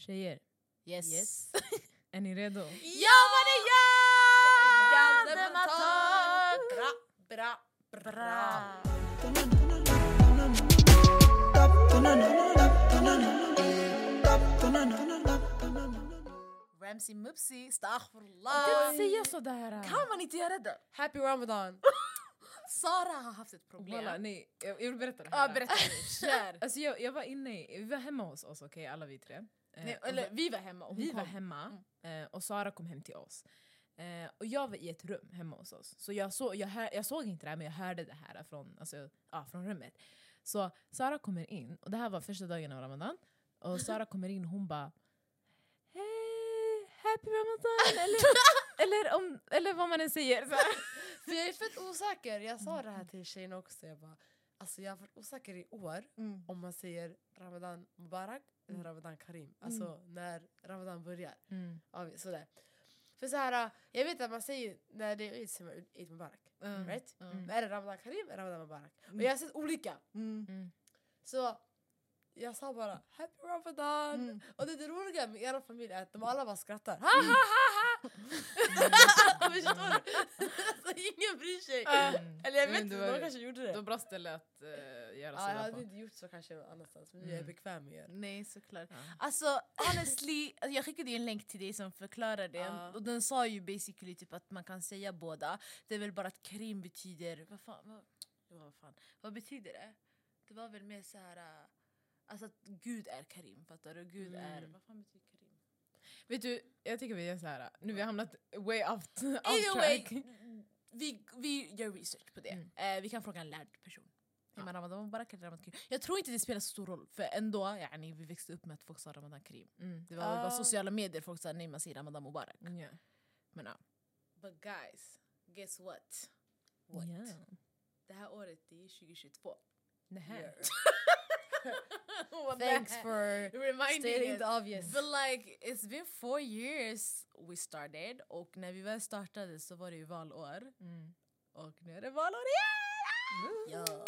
Tjejer, Yes. Yes. är ni redo? Ja vad det gör! Bra, bra, bra. Ramsey Mupsi, astaghfirullah. Kan säga sådär! Kan man inte göra det? Happy Ramadan! Sara har haft ett problem. Walla, nej, jag, jag vill berätta det här. Ja, berätta. Kör. Alltså jag, jag var inne, i, vi var hemma hos oss, okej alla vi tre. Eh, Nej, eller vi- var hemma och hon vi kom. var hemma eh, och Sara kom hem till oss. Eh, och jag var i ett rum hemma hos oss. Så jag, så, jag, hör, jag såg inte det här men jag hörde det här från, alltså, ja, från rummet. Så Sara kommer in, och det här var första dagen av Ramadan. Och Sara kommer in och hon bara Hej, happy Ramadan! Eller, eller, om, eller vad man än säger. Så. För jag är fett osäker, jag sa det här till tjejerna också. Jag, bara, alltså jag har varit osäker i år Mm. om man säger Ramadan Mubarak eller Ramadan Karim. Alltså när Ramadan börjar. Mm. Ja, sådär. För så här, jag vet att man säger när det är Eid säger man Eid Mubarak. Mm. Right? Mm. Men är det Ramadan Karim eller Ramadan Mubarak? Och jag har sett olika. Mm. Mm. Så jag sa bara Happy Ramadan! Mm. Och det, det roliga med er familj är att de alla bara skrattar. Ha ha ha ha! Förstår du? alltså, ingen bryr sig. Mm. Eller jag Men vet inte, det de kanske gjorde det. Det var bra ställe att uh, göra Ja, jag sådär hade inte gjort så kanske någon annanstans men är jag Mm. bekväm med er. Nej såklart. Ja. Alltså honestly, alltså, jag skickade ju en länk till dig som förklarar det. Ja. Och den sa ju basically typ att man kan säga båda. Det är väl bara att krim betyder... Vad fan, vad, vad, fan, vad betyder det? Det var väl mer så här... äh, Alltså att Gud är Karim, fattar du? Gud är... Mm. Vad fan betyder Karim? Vet du, jag tycker vi gör så här. nu har vi hamnat way off, off Either way, track. vi, vi gör research på det. Mm. Eh, vi kan fråga en lärd person. Ja. Ramadan eller Ramadan Karim. Jag tror inte det spelar så stor roll, för ändå, yani, vi växte upp med att folk sa Ramadan Karim. Mm. Det var väl bara Ah. sociala medier folk sa nej man säger Ramadan Mubarak. Ja. Men ja. But guys, guess what? What? Ja. Det här året det är 2022. Nähä. What Thanks for reminding stating us. the obvious. But like it's been four years we started och när vi väl startade så var det ju valår. Mm. Och nu är det valår igen! Ja.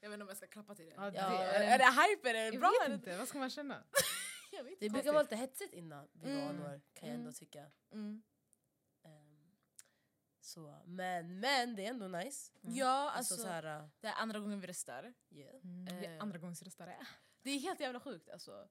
Jag vet inte om jag ska klappa till det. Ja, det Ja, är, Är det hype? Är det jag bra? vet eller? inte, vad ska man känna? Jag vet Det brukar vara lite hetsigt innan vid Mm. valår kan jag ändå Mm. tycka. Mm. Så, men, men det är ändå nice. Ja, Alltså, alltså, så här, det är andra gången vi röstar. yeah. Mm. vi är andra gångs röstare. Det är helt jävla sjukt alltså.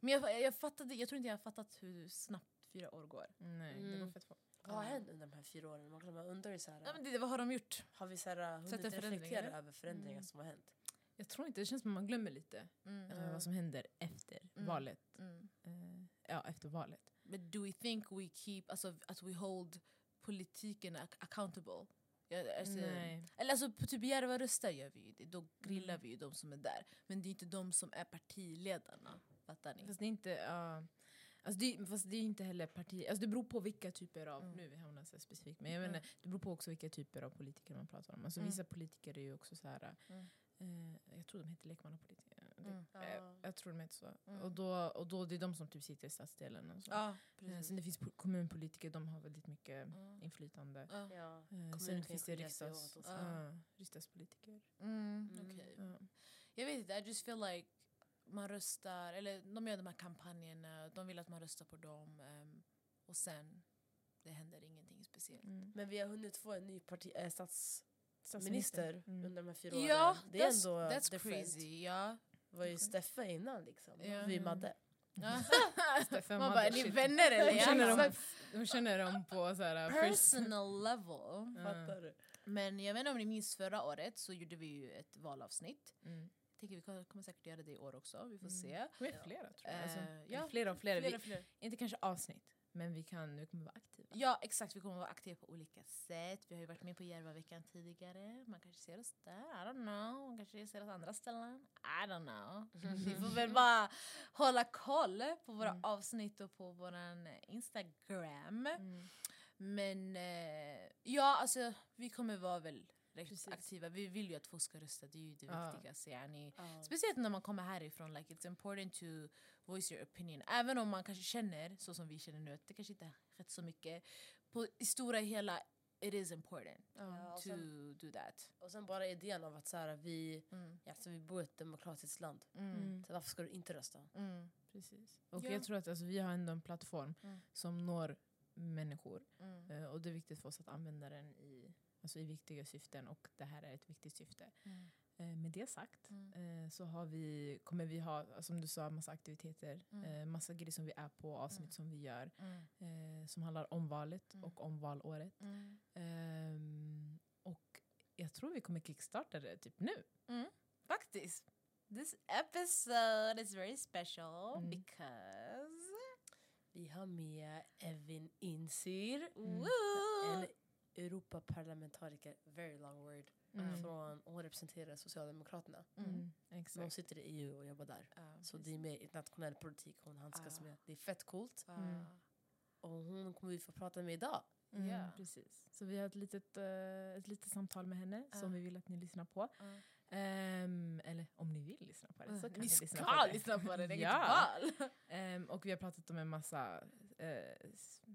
Men jag, jag, fattade, jag tror inte jag har fattat hur snabbt fyra år går. Nej, det Mm. går fett fort. Vad har hänt under de här fyra åren? Man undrar ju så här, Ja, men det, vad har de gjort? har vi så här, Sett hunnit reflektera över förändringar Mm. som har hänt? Jag tror inte, det känns som att man glömmer lite Mm. vad som händer efter Mm. valet. Mm. Ja, efter valet. But do we think we keep, alltså att we hold politiken ac- accountable? Ja, alltså, eller alltså på typ Järva röstar gör vi ju det, då grillar Mm. vi ju de som är där. Men det är inte de som är partiledarna. Fattar ni? Fast det är inte... ja, alltså det, fast det är inte heller parti... Alltså det beror på vilka typer av... Mm. Nu vi hamnar så här specifikt, men jag Mm. menar, det beror på också vilka typer av politiker man pratar om. Alltså Mm. Vissa politiker är ju också så här... Mm. Eh, jag tror de heter lekmannapolitiker. Det- Mm. eh, Ja. Jag tror de heter så. Mm. Och, då, och då det är de som typ sitter i stadsdelen. Och så. Ja, Eh, precis. sen det finns po- kommunpolitiker, de har väldigt mycket Mm. inflytande. Ja. Ja. Eh, sen finns det riksdags, ja, riksdagspolitiker. Mm. Mm. Ja. Jag vet inte, I just feel like man röstar, eller de gör de här kampanjerna, de vill att man röstar på dem ehm, och sen det händer ingenting speciellt. Mm. Men vi har hunnit få en ny parti, äh, statsminister Statsminister. Mm. under de här fyra åren. Ja, det är that's, ändå that's different. crazy. Ja. Var ju Steffe innan liksom. Ja. Vi. Madde. Stefan Man bara, är ni vänner eller? Hon känner, dem, hon känner dem på så här, first- Personal level. Fattar du? Men jag vet inte om ni minns förra året så gjorde vi ju ett valavsnitt. Mm. Jag tänker vi kommer kommer säkert göra det i år också, vi får Mm. se. Vi är flera tror jag. Alltså, Eh, ja, ja, flera och flera. Flera, Vi, flera. inte kanske avsnitt, men vi, kan, vi kommer vara aktiva. Ja exakt, vi kommer vara aktiva på olika sätt. Vi har ju varit med på Järvaveckan tidigare. Man kanske ser oss där, I don't know. Man kanske ser oss andra ställen, I don't know. Vi får väl bara hålla koll på våra Mm. avsnitt och på vår Instagram. Mm. Men eh, ja, alltså vi kommer vara väl Precis. aktiva. Vi vill ju att folk ska rösta, det är ju det Ja. viktigaste. Yani. Ja. Speciellt när man kommer härifrån, like, it's important to voice your opinion. Även om man kanske känner, så som vi känner nu, att det kanske inte har skett så mycket. På, I stora hela it is important Ja, to sen, do that. och sen bara idén av att så här, vi, Mm. ja, så vi bor i ett demokratiskt land. Mm. Så varför ska du inte rösta? Mm. Precis. Och Ja. jag tror att alltså, vi har ändå en plattform Mm. som når människor. Mm. Eh, och det är viktigt för oss att använda den i, alltså, i viktiga syften och det här är ett viktigt syfte. Mm. Eh, med det sagt Mm. eh, så har vi, kommer vi ha, som du sa, massa aktiviteter. Mm. Eh, massa grejer som vi är på, avsnitt Mm. som vi gör. Mm. Som handlar om valet Mm. och om valåret. Ehm, och jag tror vi kommer kickstarta det typ nu. Faktiskt. This episode is very special because... Vi har med Evin Insir, Mm. En Europaparlamentariker, very long word, Mm. från, hon representerar Socialdemokraterna. Mm. Mm, Men hon sitter i EU och jobbar där. Ja, Så precis. det är mer internationell politik hon handskas Ah. med. Det är fett coolt. Mm. Och hon kommer vi få prata med idag. Mm, Ja. precis. Så vi har ett litet, eh, ett litet samtal med henne Ja. som vi vill att ni lyssnar på. Ja. Ehm, eller om ni vill lyssna på det så kan Ni lyssna på det. lyssna på det, det är Ja. Ehm, och vi har pratat om en massa eh,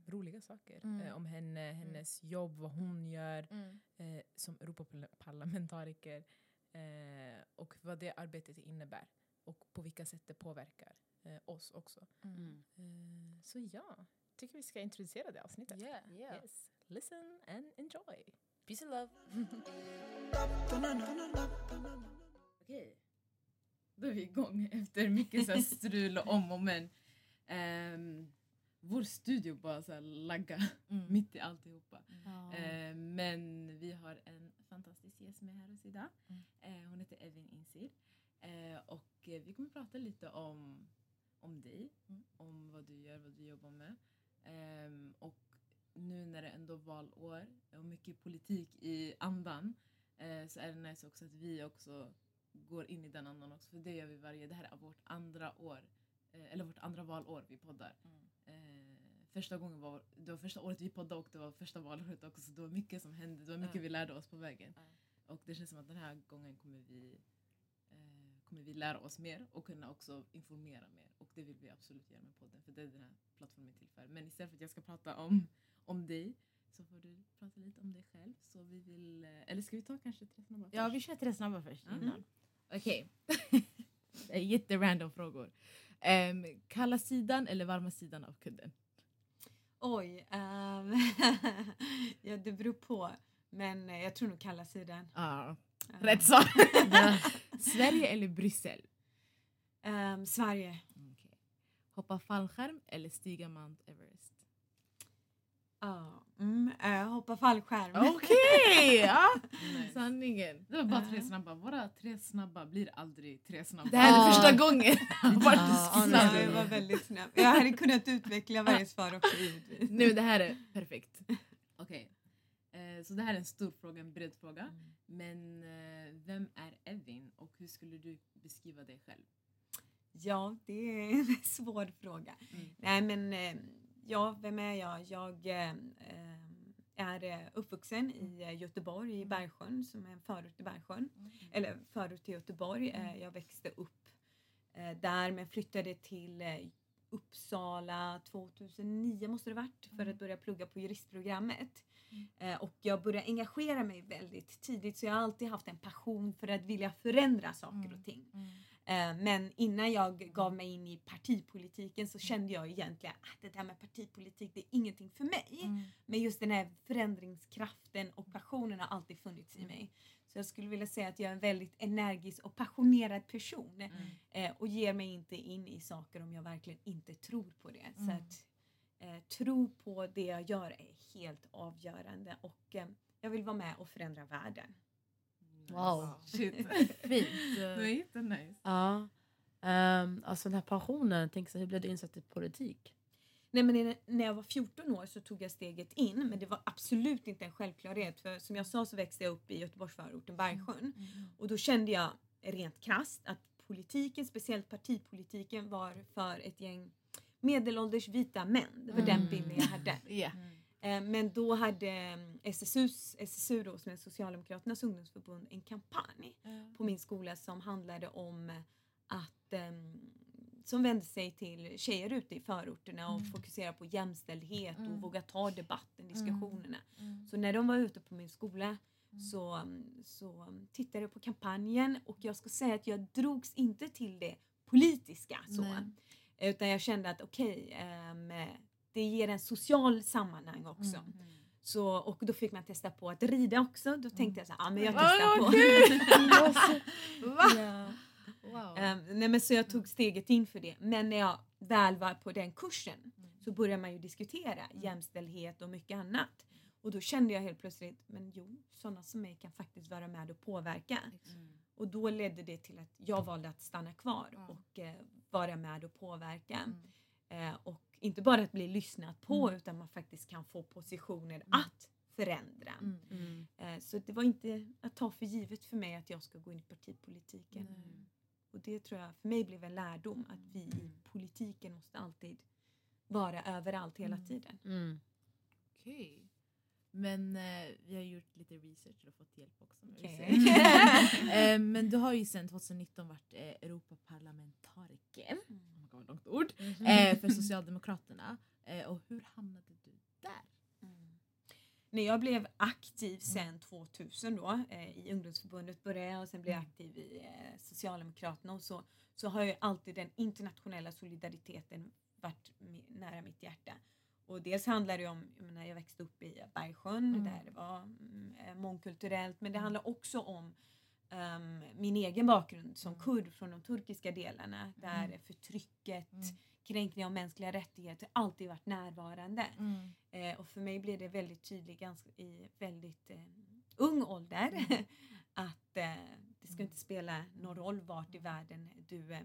roliga saker. Mm. Eh, om henne, hennes jobb, vad hon gör Mm. eh, som Europaparlamentariker. Eh, och vad det arbetet innebär. Och på vilka sätt det påverkar eh, oss också. Mm. Eh, så ja, tycker vi ska introducera det avsnittet. Yeah. Yeah. Yes. Listen and enjoy. Peace and love. Okej. Då är vi igång efter mycket så här strul och om och men. Ehm, vår studio bara så här lagga Mm. mitt i alltihopa. Ja. Ehm, men vi har en fantastisk gäst med här oss idag. Mm. Eh, hon heter Evin Insir. Eh, och eh, vi kommer prata lite om, om dig, Mm. om vad du gör, vad du jobbar med. Ehm, och nu när det ändå är valår och mycket politik i andan eh, så är det nice också att vi också går in i den andan också. För det gör vi varje, det här är vårt andra år, eh, eller vårt andra valår vi poddar. Mm. Eh, första gången var, det var första året vi poddade och det var första valåret också så det var mycket som hände, det var mycket Ja. vi lärde oss på vägen. Ja. Och det känns som att den här gången kommer vi, eh, kommer vi lära oss mer och kunna också informera mer. Och det vill vi absolut göra med podden för det är den här plattformen till för. Men istället för att jag ska prata om, om dig så får du prata lite om dig själv. Så vi vill, eh, eller ska vi ta kanske tre snabba Ja, först? vi kör tre snabba först Mm. Okej. Är Jätterandom frågor. Um, kalla sidan eller varma sidan av kudden? Oj. ehm, ja, det beror på. Men eh, jag tror nog kalla sidan. Ja, Ja. rätt svar. Sverige eller Bryssel? Ehm, Sverige. Okej. Hoppa fallskärm eller stiga Mount Everest? Ja. Mm, eh, hoppa fallskärm. Okej! ja. Nice. Sanningen. Det var bara tre snabba. Våra tre snabba blir aldrig tre snabba. Det här är är första gången. Snabb. nej, jag var väldigt snabb. Jag hade kunnat utveckla varje svar också givetvis. Nu, det här är perfekt. Okej. Eh, så det här är en stor fråga, en bred fråga. Men eh, vem är Evin och hur skulle du beskriva dig själv? Ja, det är en svår fråga. Mm. Nej men, eh, ja, vem är jag? Jag eh, är eh, uppvuxen i eh, Göteborg, i Bergsjön, som är en förort i Bergsjön. Eller förort till Göteborg. Eh, jag växte upp där men flyttade till Uppsala 2009 måste det varit för att börja plugga på juristprogrammet. Eh, och jag började engagera mig väldigt tidigt så jag har alltid haft en passion för att vilja förändra saker och ting. Eh, Men innan jag gav mig in i partipolitiken så kände jag egentligen att det där med partipolitik det är ingenting för mig. Mm. Men just den här förändringskraften och passionen har alltid funnits i mig. Så jag skulle vilja säga att jag är en väldigt energisk och passionerad person. Eh, och ger mig inte in i saker om jag verkligen inte tror på det. Så Mm. att eh, tro på det jag gör är helt avgörande och eh, jag vill vara med och förändra världen. Wow. Shit. Fint. Det var jättenice. Ja. Um, alltså den här passionen, tänk så hur blev du insatt i politik? Nej, men när- jag var 14 år så tog jag steget in men det var absolut inte en självklarhet för som jag sa så växte jag upp i Göteborgsförorten Bergsjön och då kände jag rent krasst att politiken, speciellt partipolitiken var för ett gäng medelålders vita män. Det var den Mm. bilden jag hade. Ja. Eh, Men då hade mm, SSUs, SSU då, som är Socialdemokraternas ungdomsförbund en kampanj på min skola som handlade om att em, som vände sig till tjejer ute i förorterna och Mm. fokuserade på jämställdhet och Mm. våga ta debatten, diskussionerna. Mm. Så när de var ute på min skola Mm. så, så tittade jag på kampanjen och jag ska säga att jag drogs inte till det politiska. Så. Nej. Utan jag kände att okej, ehm, det ger en social sammanhang också. Mm. Så, och då fick man testa på att rida också. Då tänkte jag så här, ja men jag Ah, testar vad på. Va? Ja. Wow. Ehm, nej men så jag tog steget in för det. Men när jag väl var på den kursen Mm. så började man ju diskutera jämställdhet och mycket annat. Och då kände jag helt plötsligt, men jo, sådana som mig kan faktiskt vara med och påverka. Och då ledde det till att jag valde att stanna kvar och eh, vara med och påverka. Mm. Eh, och inte bara att bli lyssnat på Mm. utan man faktiskt kan få positioner Mm. att förändra. Mm. Eh, så det var inte att ta för givet för mig att jag ska gå in i partipolitiken. Och det tror jag för mig blev en lärdom att vi i politiken måste alltid vara överallt hela Mm. tiden. Mm. Okej. Men eh, vi har gjort lite research och fått hjälp också research. eh, men du har ju sedan 2019 varit eh, Europaparlamentariker, God, långt ord, eh, för Socialdemokraterna. Eh, och hur hamnade du där? När jag blev aktiv sen 2000 då, eh, i ungdomsförbundet började jag och sen blev jag aktiv i eh, Socialdemokraterna och så, så har ju alltid den internationella solidariteten varit nära mitt hjärta. Och dels handlar det om, jag, menar, jag växte upp i Bergsjön Mm. där det var mm, eh, mångkulturellt men det handlar också om ehm, min egen bakgrund som Mm. kurd från de turkiska delarna där Mm. förtrycket, Mm. kränkningar av mänskliga rättigheter alltid varit närvarande. Eh, och för mig blev det väldigt tydligt ganska, i väldigt eh, ung ålder Mm. att eh, det ska Mm. inte spela någon roll vart i världen du eh,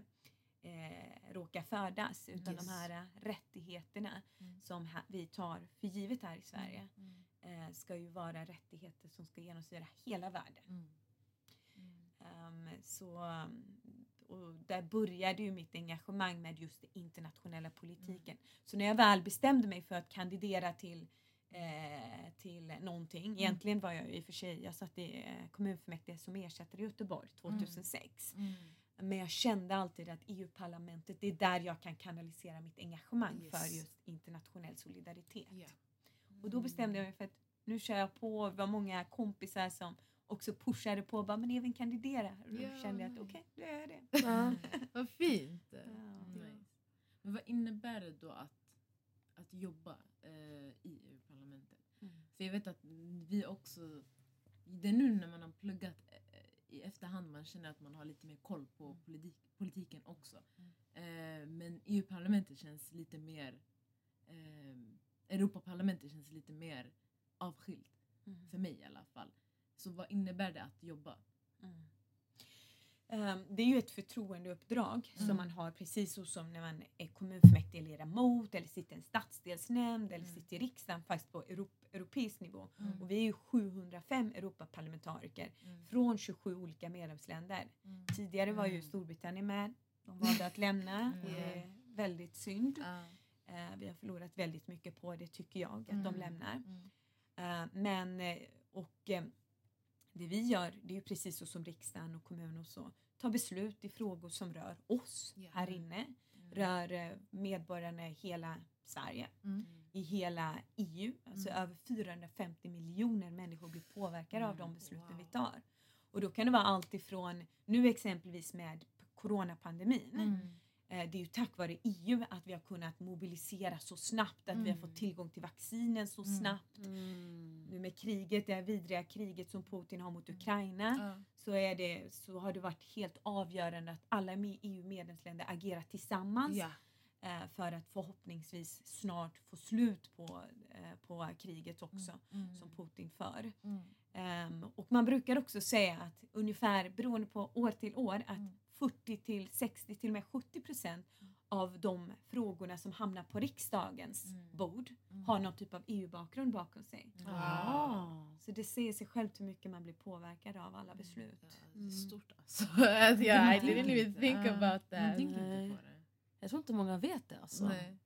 eh, råkar födas utan Yes. de här eh, rättigheterna Mm. som ha, vi tar för givet här i Sverige Mm. eh, ska ju vara rättigheter som ska genomsyra hela världen. Mm. Mm. Ehm, så, um, och där började ju mitt engagemang med just den internationella politiken. Så när jag väl bestämde mig för att kandidera till eh, till någonting. Egentligen var jag i och för sig, jag satt i eh, kommunfullmäktige som ersättare i Göteborg 2006. Mm. Men jag kände alltid att EU-parlamentet, det är där jag kan kanalisera mitt engagemang Yes. för just internationell solidaritet. Ja. Och då bestämde jag mig för att nu kör jag på. Det var många kompisar som också pushade på. Bara, men Evin kandidera. Och då Ja. kände jag att okej, då gör jag det. Ja. Vad fint! Ja. Nice. Men vad innebär det då att, att jobba eh, i EU-parlamentet? Mm. För jag vet att vi också, det är nu när man har pluggat eh, i efterhand man känner att man har lite mer koll på politik, politiken också. Eh, men EU-parlamentet känns lite mer, eh, Europaparlamentet känns lite mer avskilt. Mm. För mig i alla fall. Så vad innebär det att jobba? Mm. Ehm, det är ju ett förtroendeuppdrag Mm. som man har precis så som när man är kommunfullmäktigeledamot eller sitter i en stadsdelsnämnd eller Mm. sitter i riksdagen fast på europ- europeisk nivå. Mm. Och vi är ju 705 Europaparlamentariker Mm. från 27 olika medlemsländer. Tidigare var ju Mm. Storbritannien med. De valde att lämna Mm. det är väldigt synd. Eh, vi har förlorat väldigt mycket på det tycker jag, att de Mm. lämnar. Mm. Eh, men, eh, och det vi gör, det är ju precis så som riksdagen och kommunen och så, tar beslut i frågor som rör oss Ja. här inne, rör eh, medborgarna i hela Sverige, Mm. i hela EU. Alltså Mm. över 450 miljoner människor blir påverkade av de Mm. besluten Wow. vi tar. Och då kan det vara allt ifrån, nu exempelvis med coronapandemin, Mm. Det är ju tack vare EU att vi har kunnat mobilisera så snabbt, att vi har Mm. fått tillgång till vaccinen så Mm. snabbt. Mm. Nu med kriget, det här vidriga kriget som Putin har mot Mm. Ukraina, så, är det, så har det varit helt avgörande att alla me- EU-medlemsländer agerar tillsammans Ja. eh, för att förhoppningsvis snart få slut på, eh, på kriget också Mm. som Putin för. Mm. Ehm, och man brukar också säga att ungefär beroende på år till år att Mm. 40 till 60 till och med 70 procent av de frågorna som hamnar på riksdagens Mm. bord Mm. har någon typ av EU-bakgrund bakom sig. Ah. Så det säger sig självt hur mycket man blir påverkad av alla beslut. Det är Mm. stort alltså. Jag, I didn't even inte. think about that. på Jag tror inte många vet det alltså. Nej.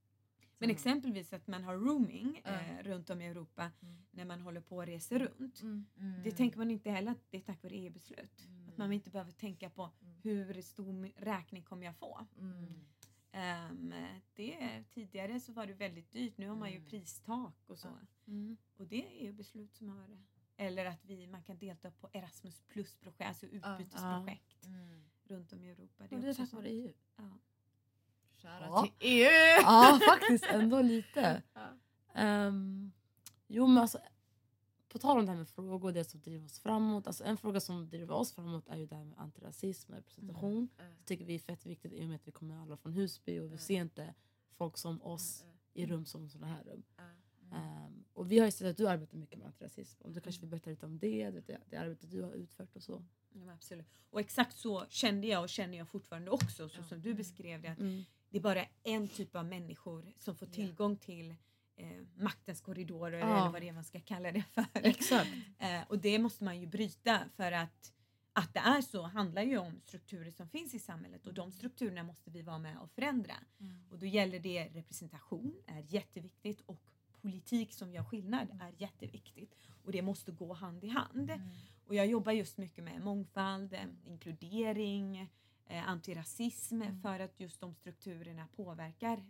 Men exempelvis att man har roaming Ja. eh, runt om i Europa Mm. när man håller på och reser runt. Mm. Det tänker man inte heller att det är tack vare EU-beslut. Mm. Man inte behöver tänka på Mm. hur stor räkning kommer jag få. Mm. Ehm, det, tidigare så var det väldigt dyrt, nu har man ju Mm. pristak och så. Mm. Och det är ju beslut som har eller att vi, man kan delta på Erasmus plus-projekt, alltså utbytesprojekt Mm. runt om i Europa. Det är också tack sånt. vare EU. Ja. Shoutout Ja. till EU! Ja, faktiskt ändå lite. Ja. Ehm, jo, men alltså, på tal om det här med frågor, det som driver oss framåt. Alltså, en fråga som driver oss framåt är ju det här med antirasism och representation. Mm. Det tycker vi är fett viktigt i och med att vi kommer alla från Husby och vi Mm. ser inte folk som oss Mm. i rum som sådana här rum. Mm. Ehm, och vi har ju sett att du arbetar mycket med antirasism. Om du kanske vill berätta lite om det, det, det arbetet du har utfört och så. Ja, absolut. Och exakt så kände jag och känner jag fortfarande också, så som du beskrev det. Att Mm. det är bara en typ av människor som får tillgång till eh, maktens korridorer Ja. eller vad det är man ska kalla det för. Exakt. Eh, och det måste man ju bryta för att att det är så handlar ju om strukturer som finns i samhället och de strukturerna måste vi vara med och förändra. Mm. Och då gäller det representation är jätteviktigt och politik som gör skillnad är jätteviktigt. Och det måste gå hand i hand. Mm. Och jag jobbar just mycket med mångfald, eh, inkludering, eh, antirasism Mm. för att just de strukturerna påverkar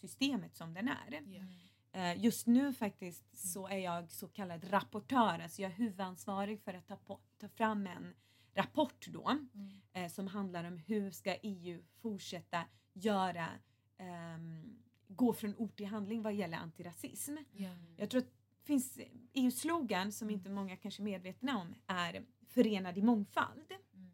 systemet som den är. Ja. Eh, Just nu faktiskt så är jag så kallad rapportör, alltså jag är huvudansvarig för att ta, på, ta fram en rapport då Mm. eh, som handlar om hur ska EU fortsätta göra, ehm, gå från ord till handling vad gäller antirasism. Ja. Jag tror att finns EU-slogan som inte många kanske är medvetna om är förenad i mångfald. Mm.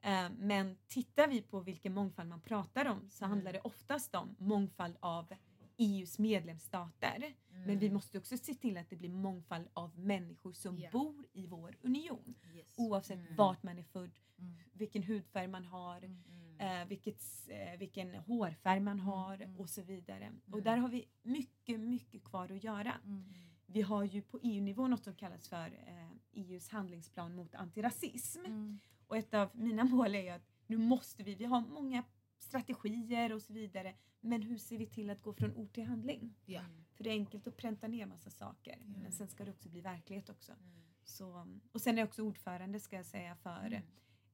Eh, Men tittar vi på vilken mångfald man pratar om så Mm. handlar det oftast om mångfald av EUs medlemsstater. Men vi Mm. måste också se till att det blir mångfald av människor som Ja. bor i vår union. Yes. Oavsett Mm. vart man är född, Mm. vilken hudfärg man har, Mm. eh, vilket, eh, vilken hårfärg man har mm. och så vidare. Och Mm. där har vi mycket, mycket kvar att göra. Mm. Vi har ju på EU-nivå något som kallas för eh, EUs handlingsplan mot antirasism. Mm. Och ett av mina mål är ju att nu måste vi, vi har många strategier och så vidare, men hur ser vi till att gå från ord till handling? Ja. För det är enkelt att pränta ner massa saker, Mm. men sen ska det också bli verklighet också. Mm. Så, och sen är jag också ordförande ska jag säga för Mm.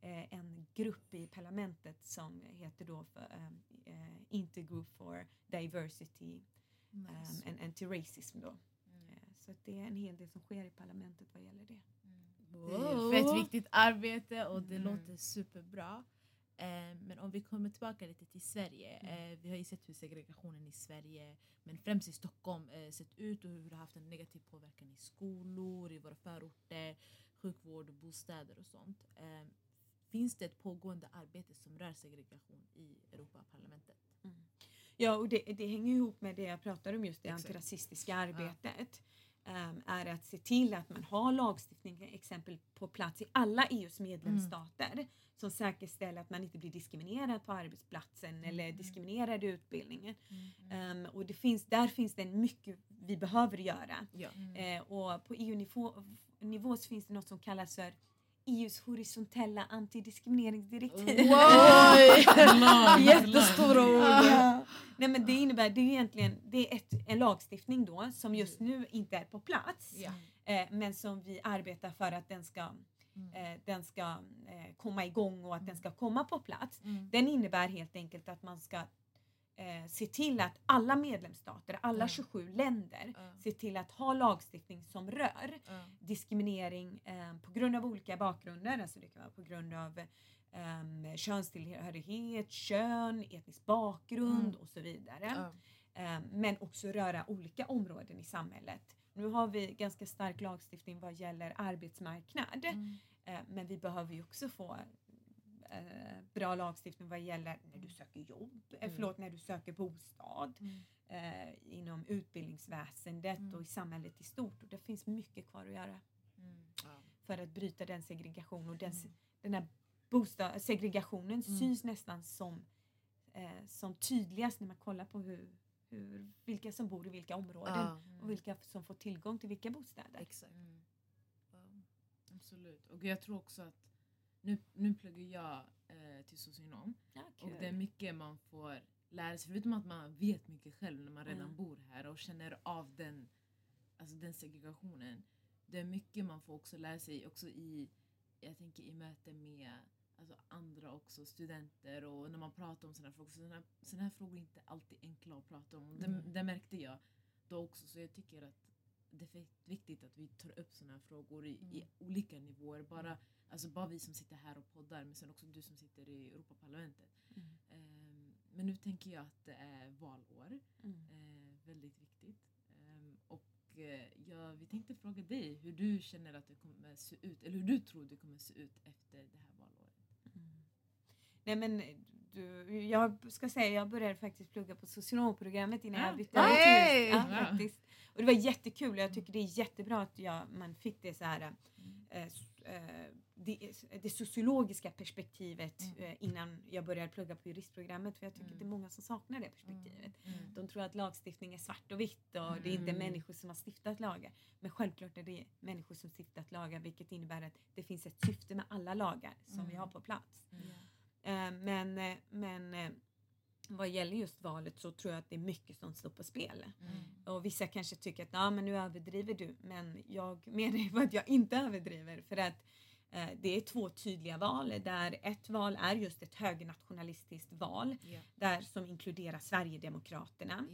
eh, en grupp i parlamentet som heter då för eh, eh, Intergroup for Diversity Nice. um, and Anti-Racism då. Mm. Eh, Så att det är en hel del som sker i parlamentet vad gäller det. Det är ju fett viktigt arbete och det låter superbra. Eh, men om vi kommer tillbaka lite till Sverige. Eh, vi har ju sett hur segregationen i Sverige, men främst i Stockholm, eh, sett ut och hur det har haft en negativ påverkan i skolor, i våra förorter, sjukvård bostäder och sånt. Finns det ett pågående arbete som rör segregation i Europaparlamentet? Ja, och det, det hänger ihop med det jag pratar om just det Exakt. antirasistiska arbetet. Ehm, är att se till att man har lagstiftning exempel på plats i alla EUs medlemsstater som säkerställer att man inte blir diskriminerad på arbetsplatsen eller diskriminerad i utbildningen. Ehm, och det finns, där finns det en mycket vi behöver göra. Ja. Eh, och på EU-nivå nivå så finns det något som kallas för EUs horisontella antidiskrimineringsdirektiv. Jättestora ord. Men det innebär, det är egentligen det är ett, en lagstiftning då som just nu inte är på plats. Ja. Eh, men som vi arbetar för att den ska, eh, den ska eh, komma igång och att den ska komma på plats. Mm. Den innebär helt enkelt att man ska eh, se till att alla medlemsstater, alla Ja. 27 länder, Ja. se till att ha lagstiftning som rör diskriminering eh, på grund av olika bakgrunder. Alltså det kan vara på grund av um, könstillhörighet, kön, etnisk bakgrund Mm. och så vidare. Ja. Eh, men också röra olika områden i samhället. Nu har vi ganska stark lagstiftning vad gäller arbetsmarknad. Mm. Eh, men vi behöver ju också få eh, bra lagstiftning vad gäller när du söker jobb, eh, Mm. förlåt när du söker bostad Mm. eh, inom utbildningsväsendet Mm. och i samhället i stort. Och det finns mycket kvar att göra Mm. Ja. för att bryta den segregation och den, Mm. den här bostad, segregationen Mm. syns nästan som, eh, som tydligast när man kollar på hur, hur, vilka som bor i vilka områden Ja. och vilka som får tillgång till vilka bostäder. Exakt. Ja, absolut. Och jag tror också att nu, nu pluggar jag eh, till socionom Ja, och det är mycket man får lära sig, förutom att man vet mycket själv när man redan Mm. bor här och känner av den, alltså den segregationen. Det är mycket man får också lära sig också i, jag tänker i möte med alltså, andra också, studenter och när man pratar om sådana här frågor. Sådana såna här frågor är inte alltid enkla att prata om. Det, det märkte jag då också. Så jag tycker att det är viktigt att vi tar upp sådana här frågor i, i olika nivåer. Bara, alltså bara vi som sitter här och poddar men sen också du som sitter i Europaparlamentet. Mm. Ehm, men nu tänker jag att det är valår. Mm. Eh, väldigt viktigt. Och eh, ja, vi tänkte fråga dig hur du känner att det kommer se ut, eller hur du tror det kommer se ut efter det här valåret. Nej men du, jag ska säga jag började faktiskt plugga på socionomprogrammet innan Ah. jag bytte Hey! ja, Ja. faktiskt. Och det var jättekul och jag tycker det är jättebra att jag, man fick det så här s- eh, det, det sociologiska perspektivet eh, innan jag började plugga på juristprogrammet för jag tycker att det är många som saknar det perspektivet. De tror att lagstiftning är svart och vitt och det är inte Mm. människor som har stiftat lagar. Men självklart är det människor som stiftat lagar vilket innebär att det finns ett syfte med alla lagar som vi har på plats. Eh, Men, eh, men vad gäller just valet så tror jag att det är mycket som står på spel. Och vissa kanske tycker att nah, men nu överdriver du. Men jag menar ju att jag inte överdriver. För att det är två tydliga val. Där ett val är just ett högernationalistiskt val. Ja. Där som inkluderar Sverigedemokraterna.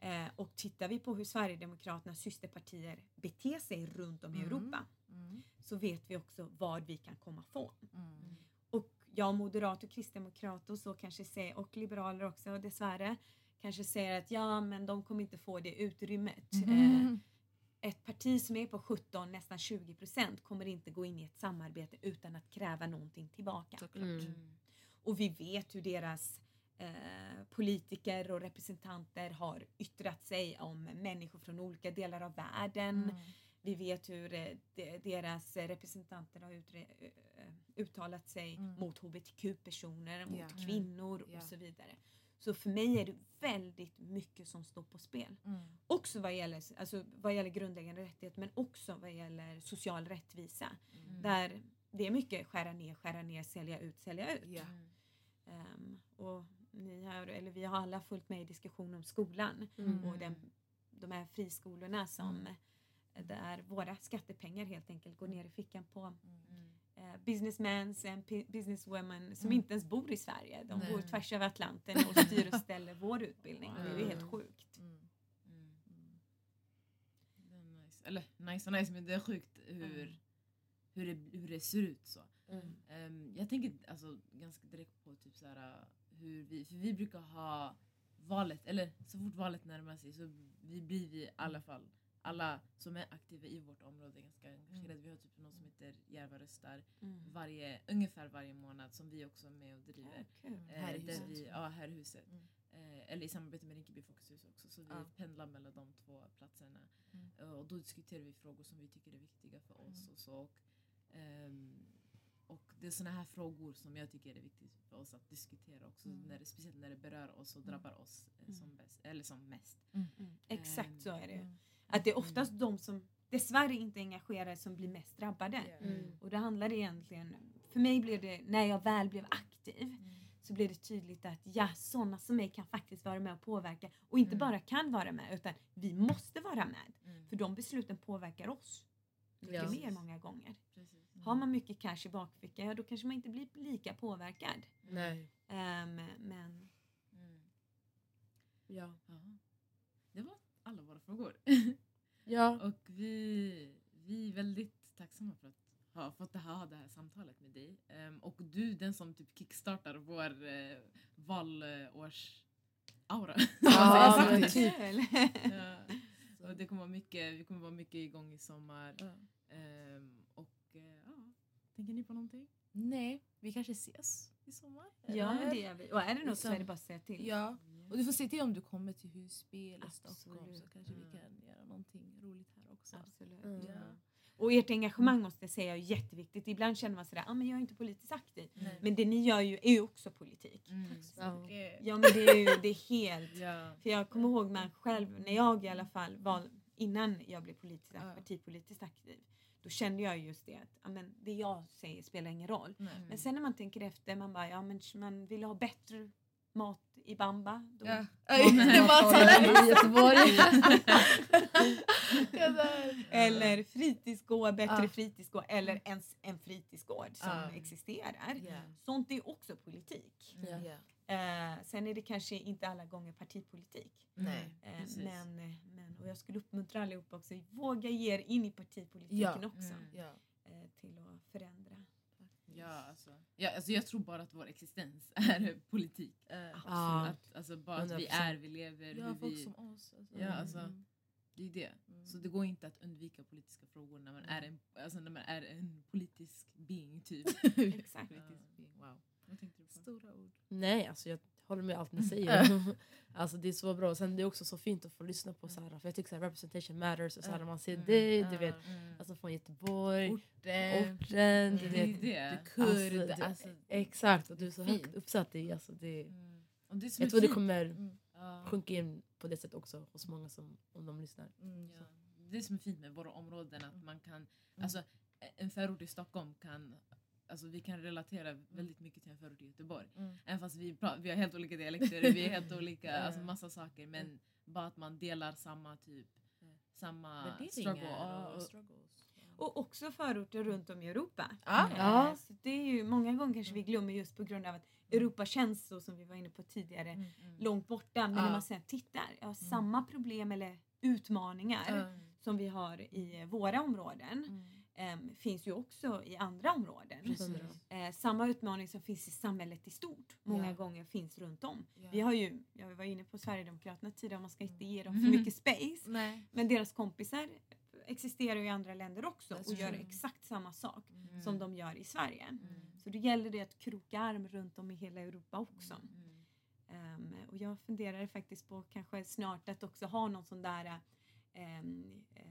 Eh, och tittar vi på hur Sverigedemokraternas systerpartier beter sig runt om i Mm. Europa Mm. så vet vi också vad vi kan komma få. Mm. Och jag moderat och kristdemokrat och så kanske säger, och liberaler också dessvärre, kanske säger att ja men de kommer inte få det utrymmet. Eh, Mm. Ett parti som är på 17, nästan 20 procent kommer inte gå in i ett samarbete utan att kräva någonting tillbaka. Såklart. Mm. Och vi vet hur deras eh, politiker och representanter har yttrat sig om människor från olika delar av världen. Mm. Vi vet hur eh, de, deras representanter har utre, eh, uttalat sig Mm. mot hbtq-personer, mot Ja. Mm. kvinnor Ja. och så vidare. Så för mig är det väldigt mycket som står på spel. Mm. Också vad gäller, alltså, vad gäller grundläggande rättigheter men också vad gäller social rättvisa. Mm. Där det är mycket skära ner, skära ner, sälja ut, sälja ut. Ja. Ehm, och ni har, eller vi har alla följt med i diskussion om skolan Mm. och den, de här friskolorna som där våra skattepengar helt enkelt går ner i fickan på eh, businessmans and pi- businesswomen som Mm. inte ens bor i Sverige. De Nej. bor tvärs över Atlanten och styr och ställer vår utbildning. Det är ju helt Mm. sjukt. Mm. Det är nice. Eller nice och nice men det är sjukt hur, hur, det, hur det ser ut så. Mm. Ehm, jag tänker alltså, ganska direkt på typ så här, hur vi, för vi brukar ha valet, eller så fort valet närmar sig så vi blir vi i alla fall, alla som är aktiva i vårt område ganska engagerade. Vi har typ något som heter Järva röstar varje, ungefär varje månad som vi också är med och driver. Kul. Eh, Här i huset. Vi, ja, här i huset. Mm. Eh, eller i samarbete med Rinkeby Folkets också. Så vi Ja. pendlar mellan de två platserna. Mm. Eh, och då diskuterar vi frågor som vi tycker är viktiga för oss. Mm. Och, så. Och, ehm, och det är såna här frågor som jag tycker är viktigt för oss att diskutera också. Mm. När det, speciellt när det berör oss och drabbar oss eh, som, bäst, eller som mest. Mm. Exakt så är det. Mm. Att det är oftast de som dessvärre inte är engagerade som blir mest drabbade. Mm. Och det handlar egentligen, för mig blev det, när jag väl blev aktiv, Mm. så blev det tydligt att ja, sådana som mig kan faktiskt vara med och påverka. Och inte Mm. bara kan vara med, utan vi måste vara med. Mm. För de besluten påverkar oss mycket Ja. mer många gånger. Har man mycket cash i bakfickan, ja då kanske man inte blir lika påverkad. Nej. Ehm, men Mm. Ja. Ja. Det var alla våra frågor. Ja. Och vi, vi är väldigt tacksamma för att ha fått ha det här samtalet med dig. Ehm, och du den som typ kickstartar vår eh, valårs-aura. Ja, Om man men typ. Ja. Och det kommer vara mycket, vi kommer vara mycket igång i sommar. Ja. Ehm, och ja, tänker ni på någonting? Nej, vi kanske ses i sommar? ja eller? det gör vi. Och är det något så Liksom- är det bara att säga till. Ja, och du får se till om du kommer till Husby eller Absolut. Stockholm så kanske vi Mm. kan göra någonting roligt här också. Absolut. Mm. Ja. Och ert engagemang måste jag säga är jätteviktigt. Ibland känner man sådär, ah, men jag är inte politiskt aktiv. Nej. Men det ni gör ju är ju också politik. Ja. Okej. Ja men det är ju det är helt... Ja. För jag kommer ihåg mig själv när jag i alla fall var, innan jag blev politiskt, Ja. partipolitiskt aktiv. Då kände jag just det att ja, men det jag säger spelar ingen roll. Nej. Men sen när man tänker efter, man bara, ja men man vill ha bättre mat i Bamba. Då, Ja. I Göteborg. eller fritidsgård, bättre Ja. fritidsgård eller ens en fritidsgård som Ja. existerar. Ja. Sånt är också politik. Ja. Ja. Eh, sen är det kanske inte alla gånger partipolitik. Nej. Eh, Precis. men, men, och jag skulle uppmuntra allihopa också, våga ge er in i partipolitiken Ja. också. Mm. Ja. Eh, till att förändra. Ja, alltså, ja, alltså jag tror bara att vår existens är politik. Ja. Att, alltså, bara att vi 100%. är, vi lever, Ja, hur folk vi... som oss. Alltså. Ja, alltså, Mm. det är det. Mm. Så det går inte att undvika politiska frågor när man är en, alltså, när man är en politisk being typ. Exakt. Politisk being, wow. Vad tänkte du på? Stora ord. Nej, alltså jag håller med allt ni säger. alltså det är så bra. Sen det är också så fint att få lyssna på så här, för jag tycker så här, representation matters. Och så här, man ser Mm. dig, du vet, Mm. alltså från Göteborg, Orten. orten, du Det är vet. det. Kurd. Alltså, det- Alltså, Exakt, och du är så Fint. högt uppsatt i. Alltså det, Mm. Och det jag är tror det kommer Mm. Sjunka in på det sättet också hos många som, om de lyssnar. Mm. Ja. Det som är fint med våra områden att man kan, alltså en förort i Stockholm kan, alltså vi kan relatera väldigt mycket till en förort i Göteborg. Mm. Även fast vi, vi har helt olika dialekter, vi är helt olika, alltså massa saker men bara att man delar samma typ, samma struggle. Och- och struggles. Och också förorter runt om i Europa. Ja. Ja. Så det är ju många gånger kanske vi glömmer just på grund av att Europa känns så som vi var inne på tidigare Mm. långt borta. Men Ja. när man sen tittar, ja, samma problem eller utmaningar Mm. som vi har i våra områden Mm. em, finns ju också i andra områden. Precis. Eh, samma utmaning som finns i samhället i stort många Ja. gånger finns runt om. Ja. Vi har ju, jag var inne på Sverigedemokraterna tidigare, man ska inte ge dem för mycket space. Nej. Men deras kompisar existerar ju i andra länder också That's och gör true. exakt samma sak Mm. som de gör i Sverige. Mm. Så det gäller det att kroka arm runt om i hela Europa också. Mm. Ehm, och jag funderar faktiskt på kanske snart att också ha någon sån där ehm, eh,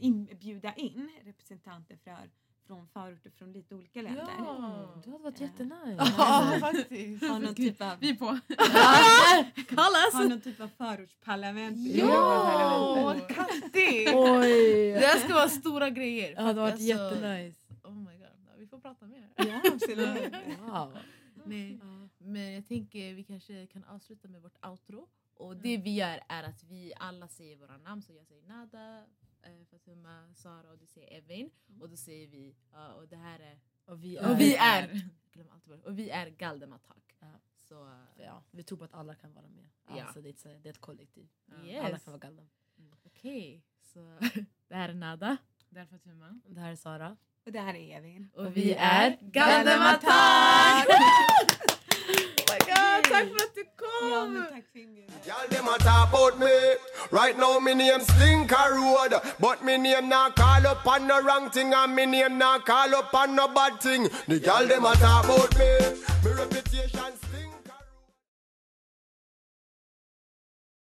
in, bjuda in representanter för, från förorter från lite olika länder. Ja. Det hade varit Ja. jättenice. Ja, faktiskt. Ha någon typ av, Vi är på! ha någon typ av förortsparlament. Ja, Europaparlamentet. Katti! Oj! Det här ska vara stora grejer. Det hade varit Alltså, jättenice. Oh my god, ja, vi får prata mer. Ja, absolut. Wow. Nej. Ja. Men jag tänker vi kanske kan avsluta med vårt outro. Och det vi gör är att vi alla säger våra namn. Så jag säger Nada, eh, Fatuma, Sara och du säger Evin. Och då säger vi, ja, och det här är, Och vi och vi är... är, och vi är Galdematak. Ja. Så eh, Ja, vi tror på att alla kan vara med. Ja. Alltså, det, är ett, det är ett kollektiv. Yes. Alla kan vara galna. okej. Så det här är Nada. Därför att hemma. Det här är Sara. Och det här är Evin. Och, vi är Galdematak! oh my god, tack för att du kom! Ja, tack för inbjudan. Y'all them a talk about me. Right now me name Slinker Road, but me name not call up on no wrong thing, and me name not call up on no bad thing. The y'all them a talk about me. Me reputation.